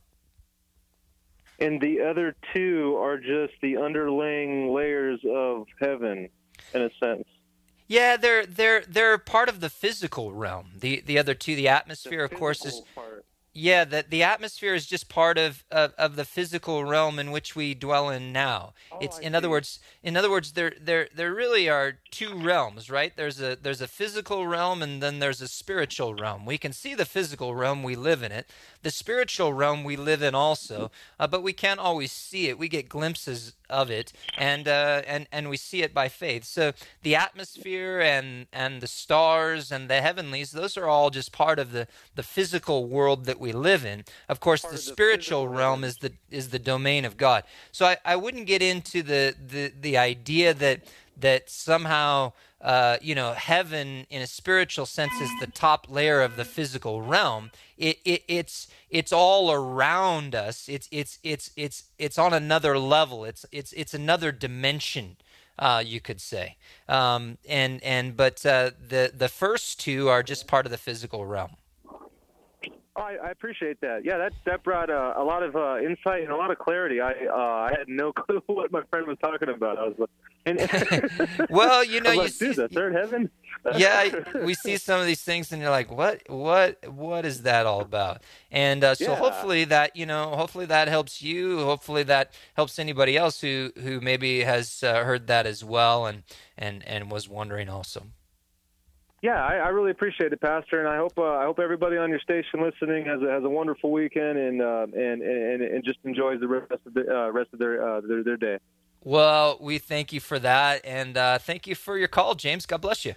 And the other two are just the underlying layers of heaven, in a sense. Yeah, they're they're they're part of the physical realm. The the other two, the atmosphere, the of course, is part. Yeah, that the atmosphere is just part of, of, of, the physical realm in which we dwell in now. Oh, it's I in see. other words, in other words, there there there really are two realms, right? There's a there's a physical realm and then there's a spiritual realm. We can see the physical realm, we live in it. The spiritual realm we live in also, uh, but we can't always see it. We get glimpses of it, and uh, and and we see it by faith. So the atmosphere and and the stars and the heavenlies, those are all just part of the the physical world that we live in. Of course, the the spiritual realm realm. is the is the domain of God. So I, I wouldn't get into the the the idea that that somehow uh, you know heaven in a spiritual sense is the top layer of the physical realm. It, it it's it's all around us. It's it's it's it's it's on another level. It's it's it's another dimension uh, you could say. Um, and and but uh, the the first two are just part of the physical realm Oh, I, I appreciate that. Yeah, that that brought uh, a lot of uh, insight and a lot of clarity. I uh, I had no clue what my friend was talking about. I was like, and, well you know you like, see, the third heaven. yeah we see some of these things and you're like what what what is that all about and uh, so Yeah. hopefully that you know hopefully that helps you hopefully that helps anybody else who who maybe has uh, heard that as well and and and was wondering also Yeah, I, I really appreciate it, Pastor, and I hope uh, I hope everybody on your station listening has a, has a wonderful weekend and uh, and, and and just enjoys the rest of the uh, rest of their, uh, their their day. well we thank you for that and uh, thank you for your call james god bless you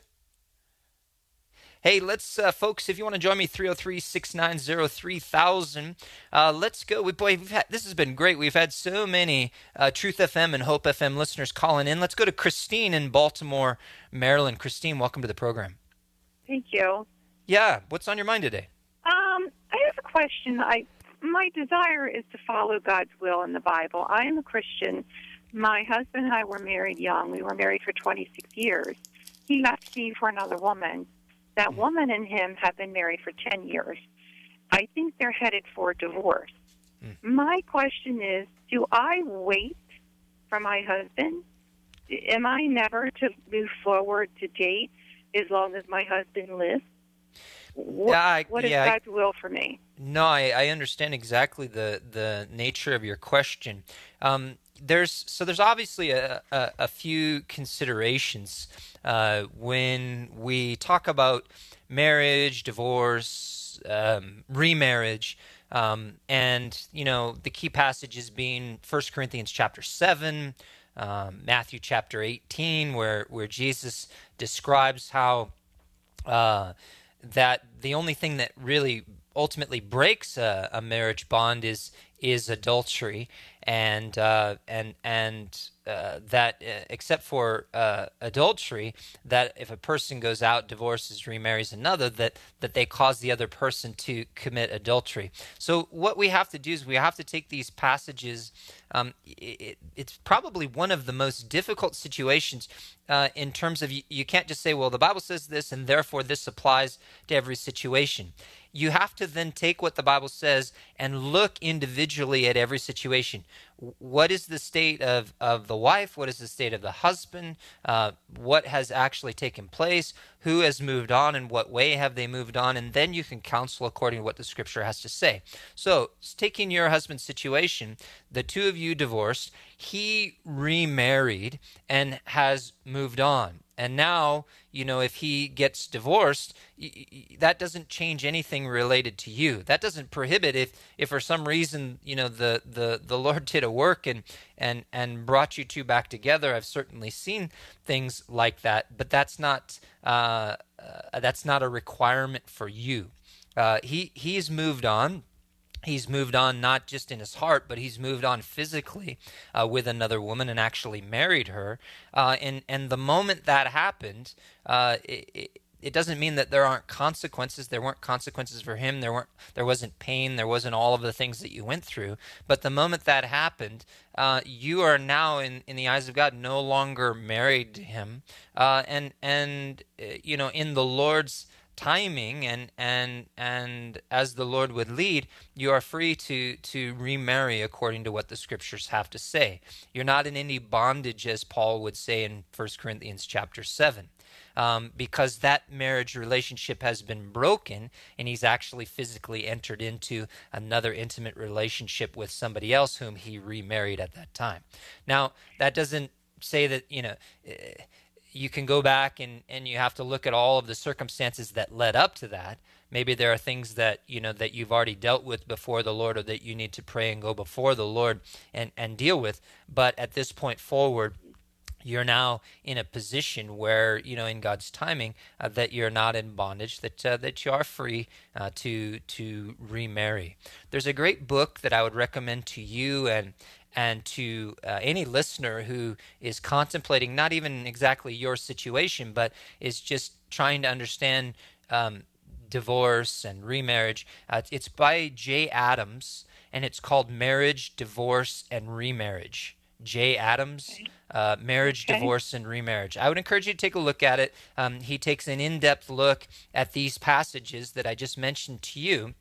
Hey, let's, uh, folks, if you want to join me, 303 690 3000. Uh, let's go. We, boy, we've had, this has been great. We've had so many uh, Truth FM and Hope FM listeners calling in. Let's go to Christine in Baltimore, Maryland. Christine, welcome to the program. Thank you. Yeah, what's on your mind today? Um, I have a question. I my desire is to follow God's will in the Bible. I am a Christian. My husband and I were married young. We were married for 26 years. He left me for another woman. That Hmm. woman and him have been married for 10 years. I think they're headed for divorce. Hmm. My question is do I wait for my husband? Am I never to move forward to date as long as my husband lives? What, Yeah, I- what is yeah, I- God's will for me? No, I, I understand exactly the, the nature of your question. Um, there's so there's obviously a, a, a few considerations uh, when we talk about marriage, divorce, um, remarriage, um, and you know the key passages being First Corinthians chapter seven, um, Matthew chapter eighteen, where where Jesus describes how uh, that the only thing that really ultimately breaks a, a marriage bond is is adultery, and uh, and and uh, that uh, except for uh, adultery, that if a person goes out, divorces, remarries another, that that they cause the other person to commit adultery. So what we have to do is we have to take these passages. Um, it, it's probably one of the most difficult situations uh, in terms of you, you can't just say, well, the Bible says this, and therefore this applies to every situation. You have to then take what the Bible says and look individually at every situation. What is the state of, of the wife? What is the state of the husband? Uh, what has actually taken place? Who has moved on? In what way have they moved on? And then you can counsel according to what the scripture has to say. So, taking your husband's situation, the two of you divorced, he remarried and has moved on. And now, you know, if he gets divorced, that doesn't change anything related to you. That doesn't prohibit if, if for some reason, you know, the, the, the Lord did a work and, and, and brought you two back together. I've certainly seen things like that, but that's not, uh, uh, that's not a requirement for you. Uh, he, he's moved on he's moved on not just in his heart, but he's moved on physically uh, with another woman and actually married her. Uh, and and the moment that happened, uh, it, it, it doesn't mean that there aren't consequences. There weren't consequences for him. There weren't. There wasn't pain. There wasn't all of the things that you went through. But the moment that happened, uh, you are now in, in the eyes of God no longer married to him. Uh, and and uh, you know in the Lord's timing and and and as the Lord would lead, you are free to to remarry according to what the scriptures have to say. You're not in any bondage, as Paul would say in 1 Corinthians chapter seven. Um, because that marriage relationship has been broken and he's actually physically entered into another intimate relationship with somebody else whom he remarried at that time. Now, that doesn't say that, you know, you can go back and, and you have to look at all of the circumstances that led up to that. Maybe there are things that you know that you've already dealt with before the Lord, or that you need to pray and go before the Lord and, and deal with. But at this point forward, you're now in a position where you know in God's timing uh, that you're not in bondage that uh, that you are free uh, to to remarry. There's a great book that I would recommend to you and and to uh, any listener who is contemplating not even exactly your situation but is just trying to understand um, divorce and remarriage. Uh, it's by Jay Adams and it's called Marriage, Divorce and Remarriage. Jay Adams, uh, Marriage, Okay. Divorce, and Remarriage. I would encourage you to take a look at it. Um, he takes an in depth look at these passages that I just mentioned to you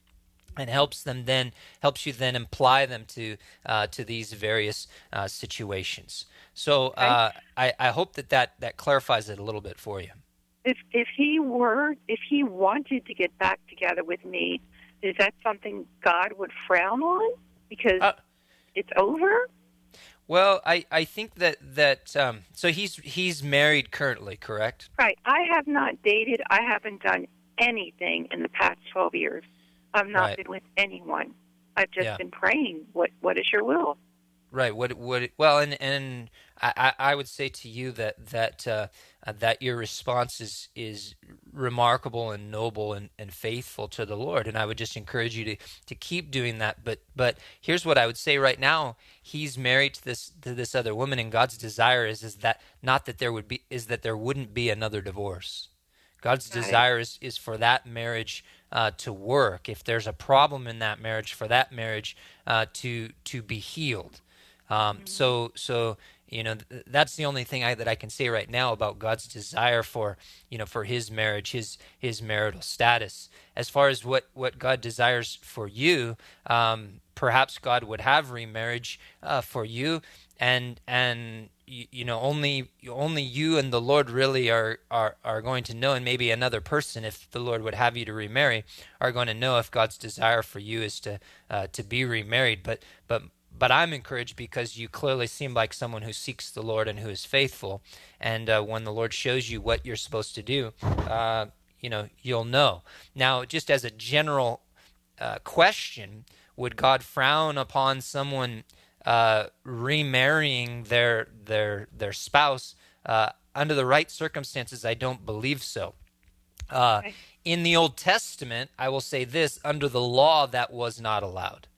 and helps them then helps you then apply them to uh, to these various uh, situations. So uh, I, I hope that, that that clarifies it a little bit for you. If if he were if he wanted to get back together with me, is that something God would frown on because Uh, it's over? Well, I, I think that that um, so he's he's married currently, correct? Right. I have not dated. I haven't done anything in the past twelve years. I've not Right. been with anyone. I've just Yeah. been praying. What What is your will? right. What what? Well, and and I, I would say to you that that uh, uh, that your response is is remarkable and noble and, and faithful to the Lord, and I would just encourage you to to keep doing that. But but here's what I would say right now: He's married to this to this other woman, and God's desire is is that not that there would be is that there wouldn't be another divorce. God's desire is, is for that marriage uh, to work. If there's a problem in that marriage, for that marriage uh, to to be healed. Um, So so you know th- that's the only thing I, that I can say right now about God's desire for you know for His marriage, His His marital status. As far as what what God desires for you, um, perhaps God would have remarriage uh, for you, and and you, you know only only you and the Lord really are, are are going to know, and maybe another person, if the Lord would have you to remarry, are going to know if God's desire for you is to uh, to be remarried. But but but I'm encouraged because you clearly seem like someone who seeks the Lord and who is faithful. And uh, when the Lord shows you what you're supposed to do, uh, you know you'll know. Now, just as a general uh, question, would God frown upon someone uh, remarrying their their their spouse uh, under the right circumstances? I don't believe so. Uh, In the Old Testament, I will say this: under the law, that was not allowed.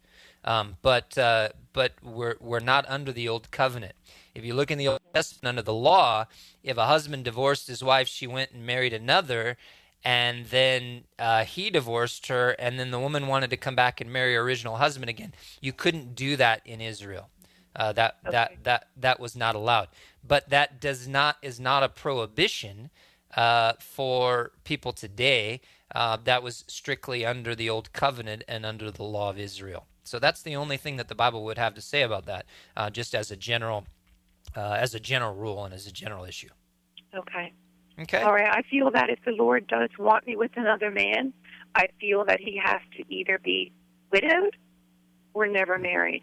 Um, but uh, but we're we're not under the old covenant. If you look in the Old Testament under the law, if a husband divorced his wife, she went and married another, and then uh, he divorced her, and then the woman wanted to come back and marry her original husband again. You couldn't do that in Israel. Uh, that that that that was not allowed. But that does not is not a prohibition uh, for people today. Uh, that was strictly under the old covenant and under the law of Israel. So that's the only thing that the Bible would have to say about that, uh, just as a general, uh, as a general rule and as a general issue. Okay. Okay. All right. I feel that if the Lord does want me with another man, I feel that he has to either be widowed or never married.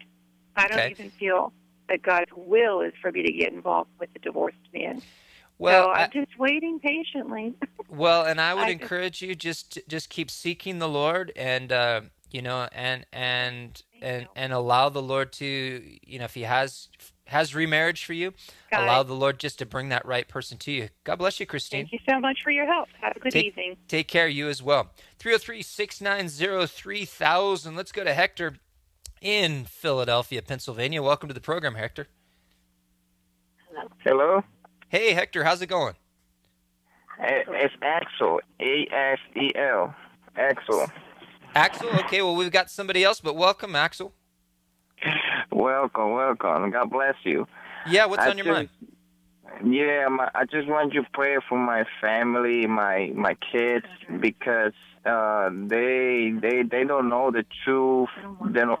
I don't Okay. even feel that God's will is for me to get involved with a divorced man. Well, so I'm I- just waiting patiently. Well, and I would I just- encourage you just just keep seeking the Lord and uh, you know and and and and allow the Lord to you know if He has has remarriage for you, Got allow it. the Lord just to bring that right person to you. God bless you, Christine. Thank you so much for your help. Have a good Take, evening. take care, of you as well. 303 690 3000. Let's go to Hector in Philadelphia, Pennsylvania. Welcome to the program, Hector. Hello, Hello. Hey, Hector, how's it going? It's Axel. A S E L. Axel. Axel, okay, well, we've got somebody else, but welcome, Axel. Welcome, welcome. God bless you. Yeah, what's I on your just- mind? Yeah, my, I just want you to pray for my family, my my kids, because uh, they they they don't know the truth. They don't.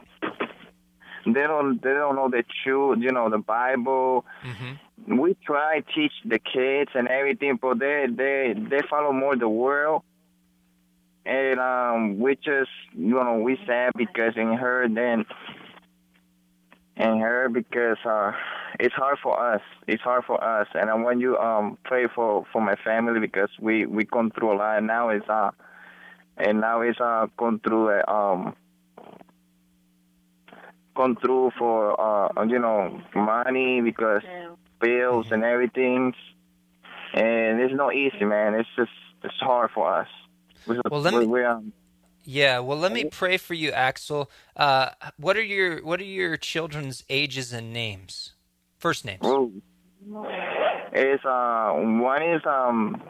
They don't. They don't know the truth. You know the Bible. Mm-hmm. we try teach the kids and everything, but they they they follow more the world. And um, we just you know we sad because in her then in her because uh it's hard for us. It's hard for us, and I want you um pray for for my family because we we gone through a lot. And now it's uh and now it's uh gone through a, um gone through for uh you know money because bills and everything, and it's not easy, man. It's just it's hard for us. We, Well, let we, me- we, um, Yeah, well, let me pray for you, Axel. Uh, what are your what are your children's ages and names? First names. oh, it's uh one is um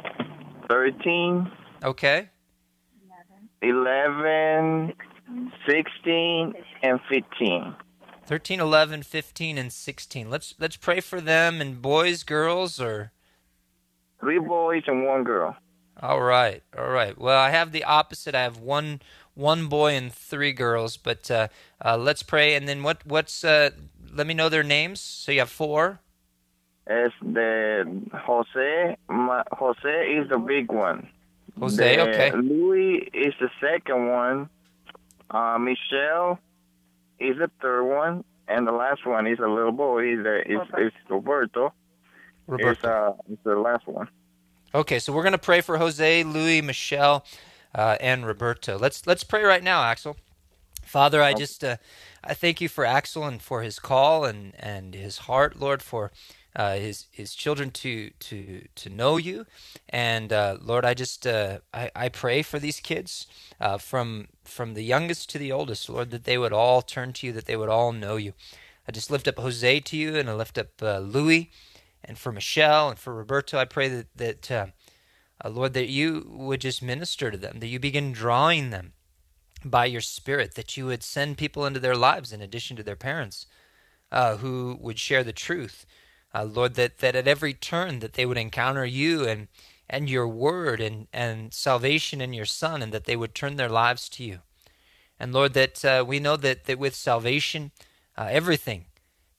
thirteen, Okay. 11, 16, and fifteen. 13, 11, 15 and 16. Let's let's pray for them and boys, girls or Three boys and one girl. All right. All right. Well, I have the opposite. I have one one boy and three girls, but uh, uh, let's pray and then what what's uh, let me know their names. So you have four. It's the Jose. My, Jose is the big one. Jose, The okay. Louis is the second one. Uh, Michelle is the third one, and the last one is a little boy. Is is, is Roberto. Roberto. Is uh is the last one. Okay, so we're going to pray for Jose, Louis, Michelle, uh, and Roberto. Let's let's pray right now, Axel. Father, I just uh, I thank you for Axel and for his call and, and his heart, Lord, for uh, his his children to to to know you, and uh, Lord, I just uh, I, I pray for these kids uh, from from the youngest to the oldest, Lord, that they would all turn to you, that they would all know you. I just lift up Jose to you, and I lift up uh, Louis, and for Michelle and for Roberto. I pray that that uh, Lord that you would just minister to them, that you begin drawing them by your Spirit, that you would send people into their lives in addition to their parents, who would share the truth uh, Lord, that, that at every turn that they would encounter you and and your word and, and salvation in your son and that they would turn their lives to you. And Lord, that uh, we know that, that with salvation, uh, everything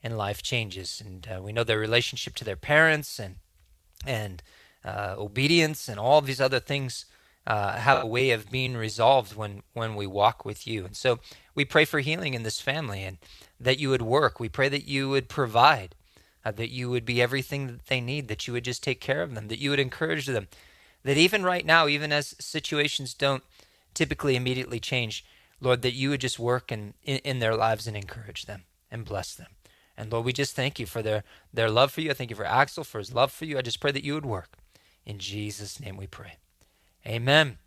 in life changes. And uh, we know their relationship to their parents and, and uh, obedience and all these other things uh, have a way of being resolved when, when we walk with you. And so we pray for healing in this family and that you would work. We pray that you would provide uh, that you would be everything that they need, that you would just take care of them, that you would encourage them. That even right now, even as situations don't typically immediately change, Lord, that you would just work in, in, in their lives and encourage them and bless them. And Lord, we just thank you for their, their love for you. I thank you for Axel, for his love for you. I just pray that you would work. In Jesus' name we pray. Amen.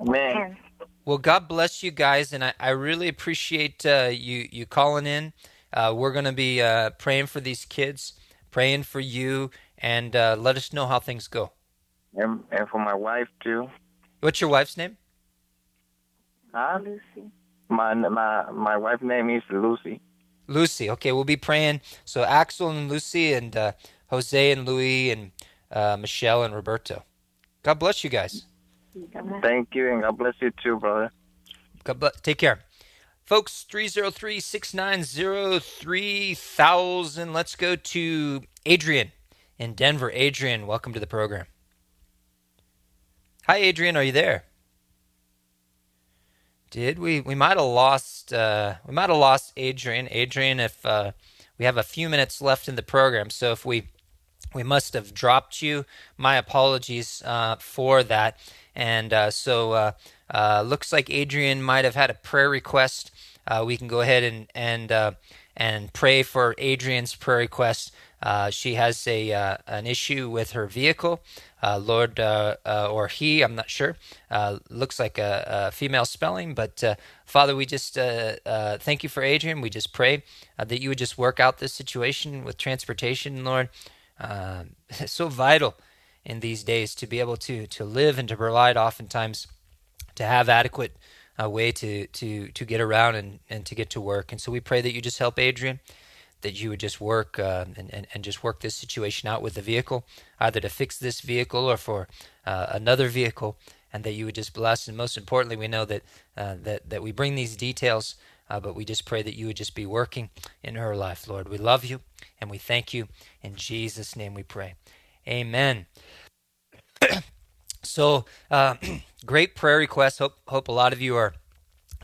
Amen. Well, God bless you guys, and I, I really appreciate uh, you you calling in. Uh, we're going to be uh, praying for these kids, praying for you, and uh, let us know how things go. And, and for my wife too. What's your wife's name? Huh? Lucy. My my my wife's name is Lucy. Lucy. Okay, we'll be praying. So Axel and Lucy and uh, Jose and Louis and uh, Michelle and Roberto. God bless you guys. Thank you, and God bless you too, brother. God bless. Take care. Folks, 303 690 3000. Let's go to Adrian in Denver. Adrian, welcome to the program. Hi, Adrian. Are you there? Did we? We might have lost. Uh, we might have lost Adrian. Adrian, if uh, we have a few minutes left in the program, so if we we must have dropped you, my apologies uh, for that. And uh, so, uh, uh, looks like Adrian might have had a prayer request uh, we can go ahead and and uh, and pray for Adrian's prayer request. Uh, she has a uh, an issue with her vehicle. Uh, Lord uh, or he, I'm not sure. looks like a, a, female spelling, but Father, we just thank you for Adrian. We just pray that you would just work out this situation with transportation, Lord. it's so vital in these days to be able to to live and to provide. Oftentimes, to have adequate way to to to get around and, and to get to work. And so we pray that you just help Adrian, that you would just work uh, and, and, and just work this situation out with the vehicle, either to fix this vehicle or for uh, another vehicle, and that you would just bless. And most importantly, we know that uh, that that we bring these details, uh, but we just pray that you would just be working in her life, Lord. We love you and we thank you. In Jesus' name we pray. Amen. So, uh, great prayer requests. Hope hope a lot of you are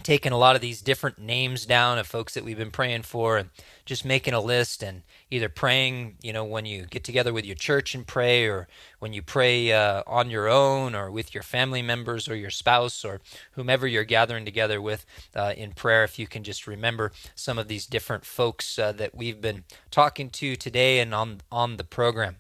taking a lot of these different names down of folks that we've been praying for, and just making a list and either praying, you know, when you get together with your church and pray, or when you pray uh, on your own, or with your family members, or your spouse, or whomever you're gathering together with uh, in prayer. If you can just remember some of these different folks uh, that we've been talking to today and on on the program.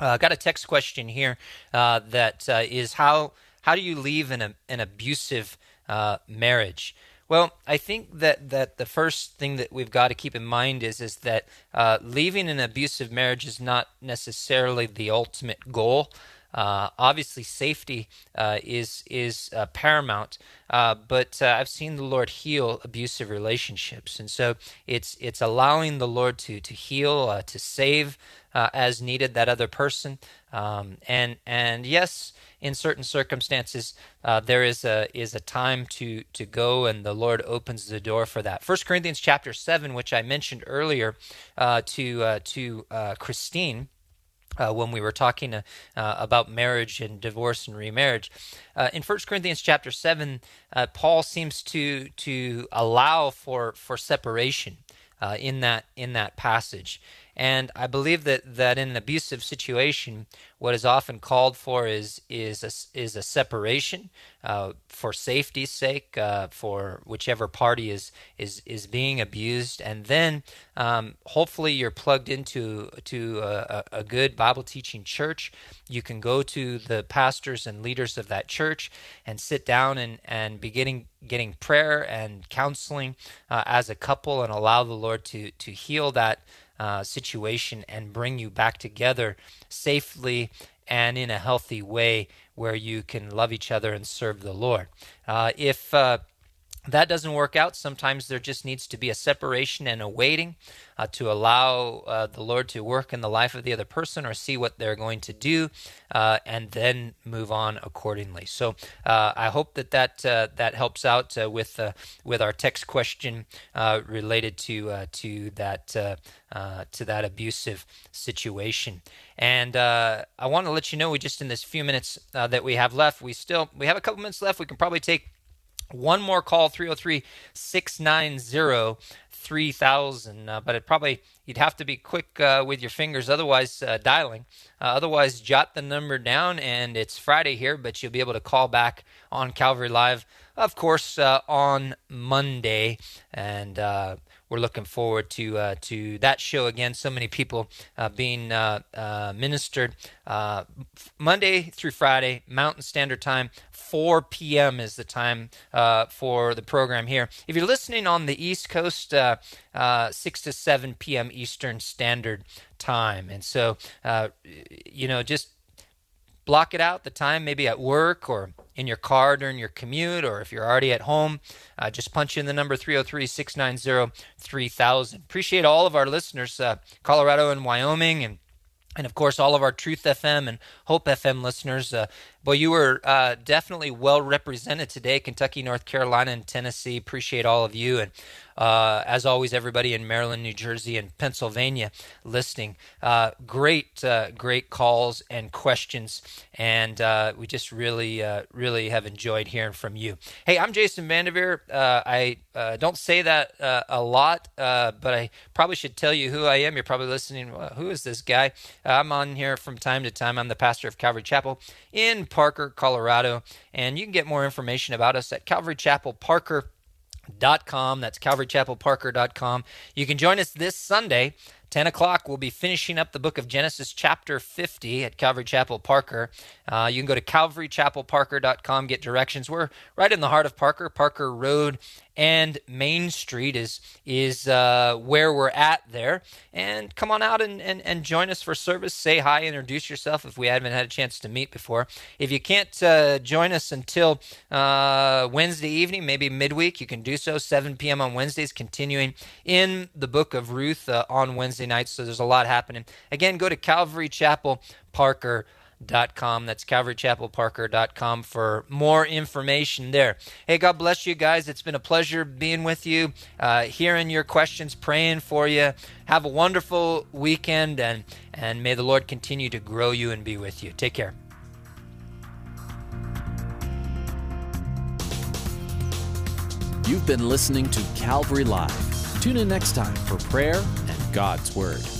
I uh, got a text question here uh, that uh, is how how do you leave an an abusive uh, marriage? Well, I think that, that the first thing that we've got to keep in mind is is that uh, leaving an abusive marriage is not necessarily the ultimate goal. Uh, obviously, safety uh, is is uh, paramount, uh, but I've seen the Lord heal abusive relationships, and so it's it's allowing the Lord to to heal, to save, uh, as needed that other person. Um, and and yes, in certain circumstances, uh, there is a is a time to to go, and the Lord opens the door for that. First Corinthians chapter seven, which I mentioned earlier uh, to uh, to uh, Christine. Uh, when we were talking uh, uh, about marriage and divorce and remarriage. Uh, in 1 Corinthians chapter 7, Paul seems to to allow for for separation in that in that passage. And I believe that, that in an abusive situation, what is often called for is is a, is a separation uh, for safety's sake, uh, for whichever party is is is being abused, and then um, hopefully you're plugged into to a, a good Bible teaching church. You can go to the pastors and leaders of that church and sit down and and beginning getting prayer and counseling uh, as a couple, and allow the Lord to to heal that uh, situation and bring you back together safely and in a healthy way where you can love each other and serve the Lord. Uh, if uh, that doesn't work out, sometimes there just needs to be a separation and a waiting uh, to allow uh, the Lord to work in the life of the other person or see what they're going to do, uh, and then move on accordingly. So uh, I hope that that uh, that helps out uh, with with our text question related to to that to that abusive situation. And I want to let you know, we just in this few minutes that we have left, we still we have a couple minutes left. We can probably take one more call 303 690 3000 uh, but it probably you'd have to be quick uh, with your fingers otherwise uh, dialing. Uh, otherwise jot the number down and it's friday here but you'll be able to call back on calvary live of course uh, on monday. And uh, we're looking forward to uh, to that show again. So many people uh, being uh, uh ministered uh, Monday through Friday, Mountain Standard Time. 4 p.m. is the time uh, for the program here. If you're listening on the East Coast, 6 to 7 p.m. Eastern Standard Time. And so, you know, just block it out the time maybe at work or in your car during your commute or if you're already at home uh, just punch in the number 303-690-3000 appreciate all of our listeners uh, colorado and wyoming and and of course all of our truth fm and hope fm listeners uh, boy you were uh, definitely well represented today kentucky north carolina and tennessee appreciate all of you and uh, as always, everybody in Maryland, New Jersey, and Pennsylvania listening. Uh, great, uh, great calls and questions, and uh, we just really, uh, really have enjoyed hearing from you. Hey, I'm Jason Vandeveer. Uh, I don't say that a lot, but I probably should tell you who I am. You're probably listening. Well, who is this guy? I'm on here from time to time. I'm the pastor of Calvary Chapel in Parker, Colorado, and you can get more information about us at Calvary Chapel Parker calvarychapelparker.com. That's calvarychapelparker.com. You can join us this Sunday 10 o'clock, we'll be finishing up the book of Genesis, chapter 50 at Calvary Chapel Parker. Uh, you can go to calvarychapelparker.com, get directions. We're right in the heart of Parker, Parker Road and Main Street is is uh, where we're at there. And come on out and, and, and join us for service. Say hi, introduce yourself if we haven't had a chance to meet before. If you can't uh, join us until uh, Wednesday evening, maybe midweek, you can do so. 7 p.m. on Wednesdays, continuing in the book of Ruth uh, on Wednesday nights. So there's a lot happening. Again, go to Calvary Chapel Parker calvarychapelparker.com. That's calvarychapelparker.com for more information there. Hey, God bless you guys. It's been a pleasure being with you, uh, hearing your questions, praying for you. Have a wonderful weekend, and, and may the Lord continue to grow you and be with you. Take care. You've been listening to Calvary Live. Tune in next time for prayer and God's Word.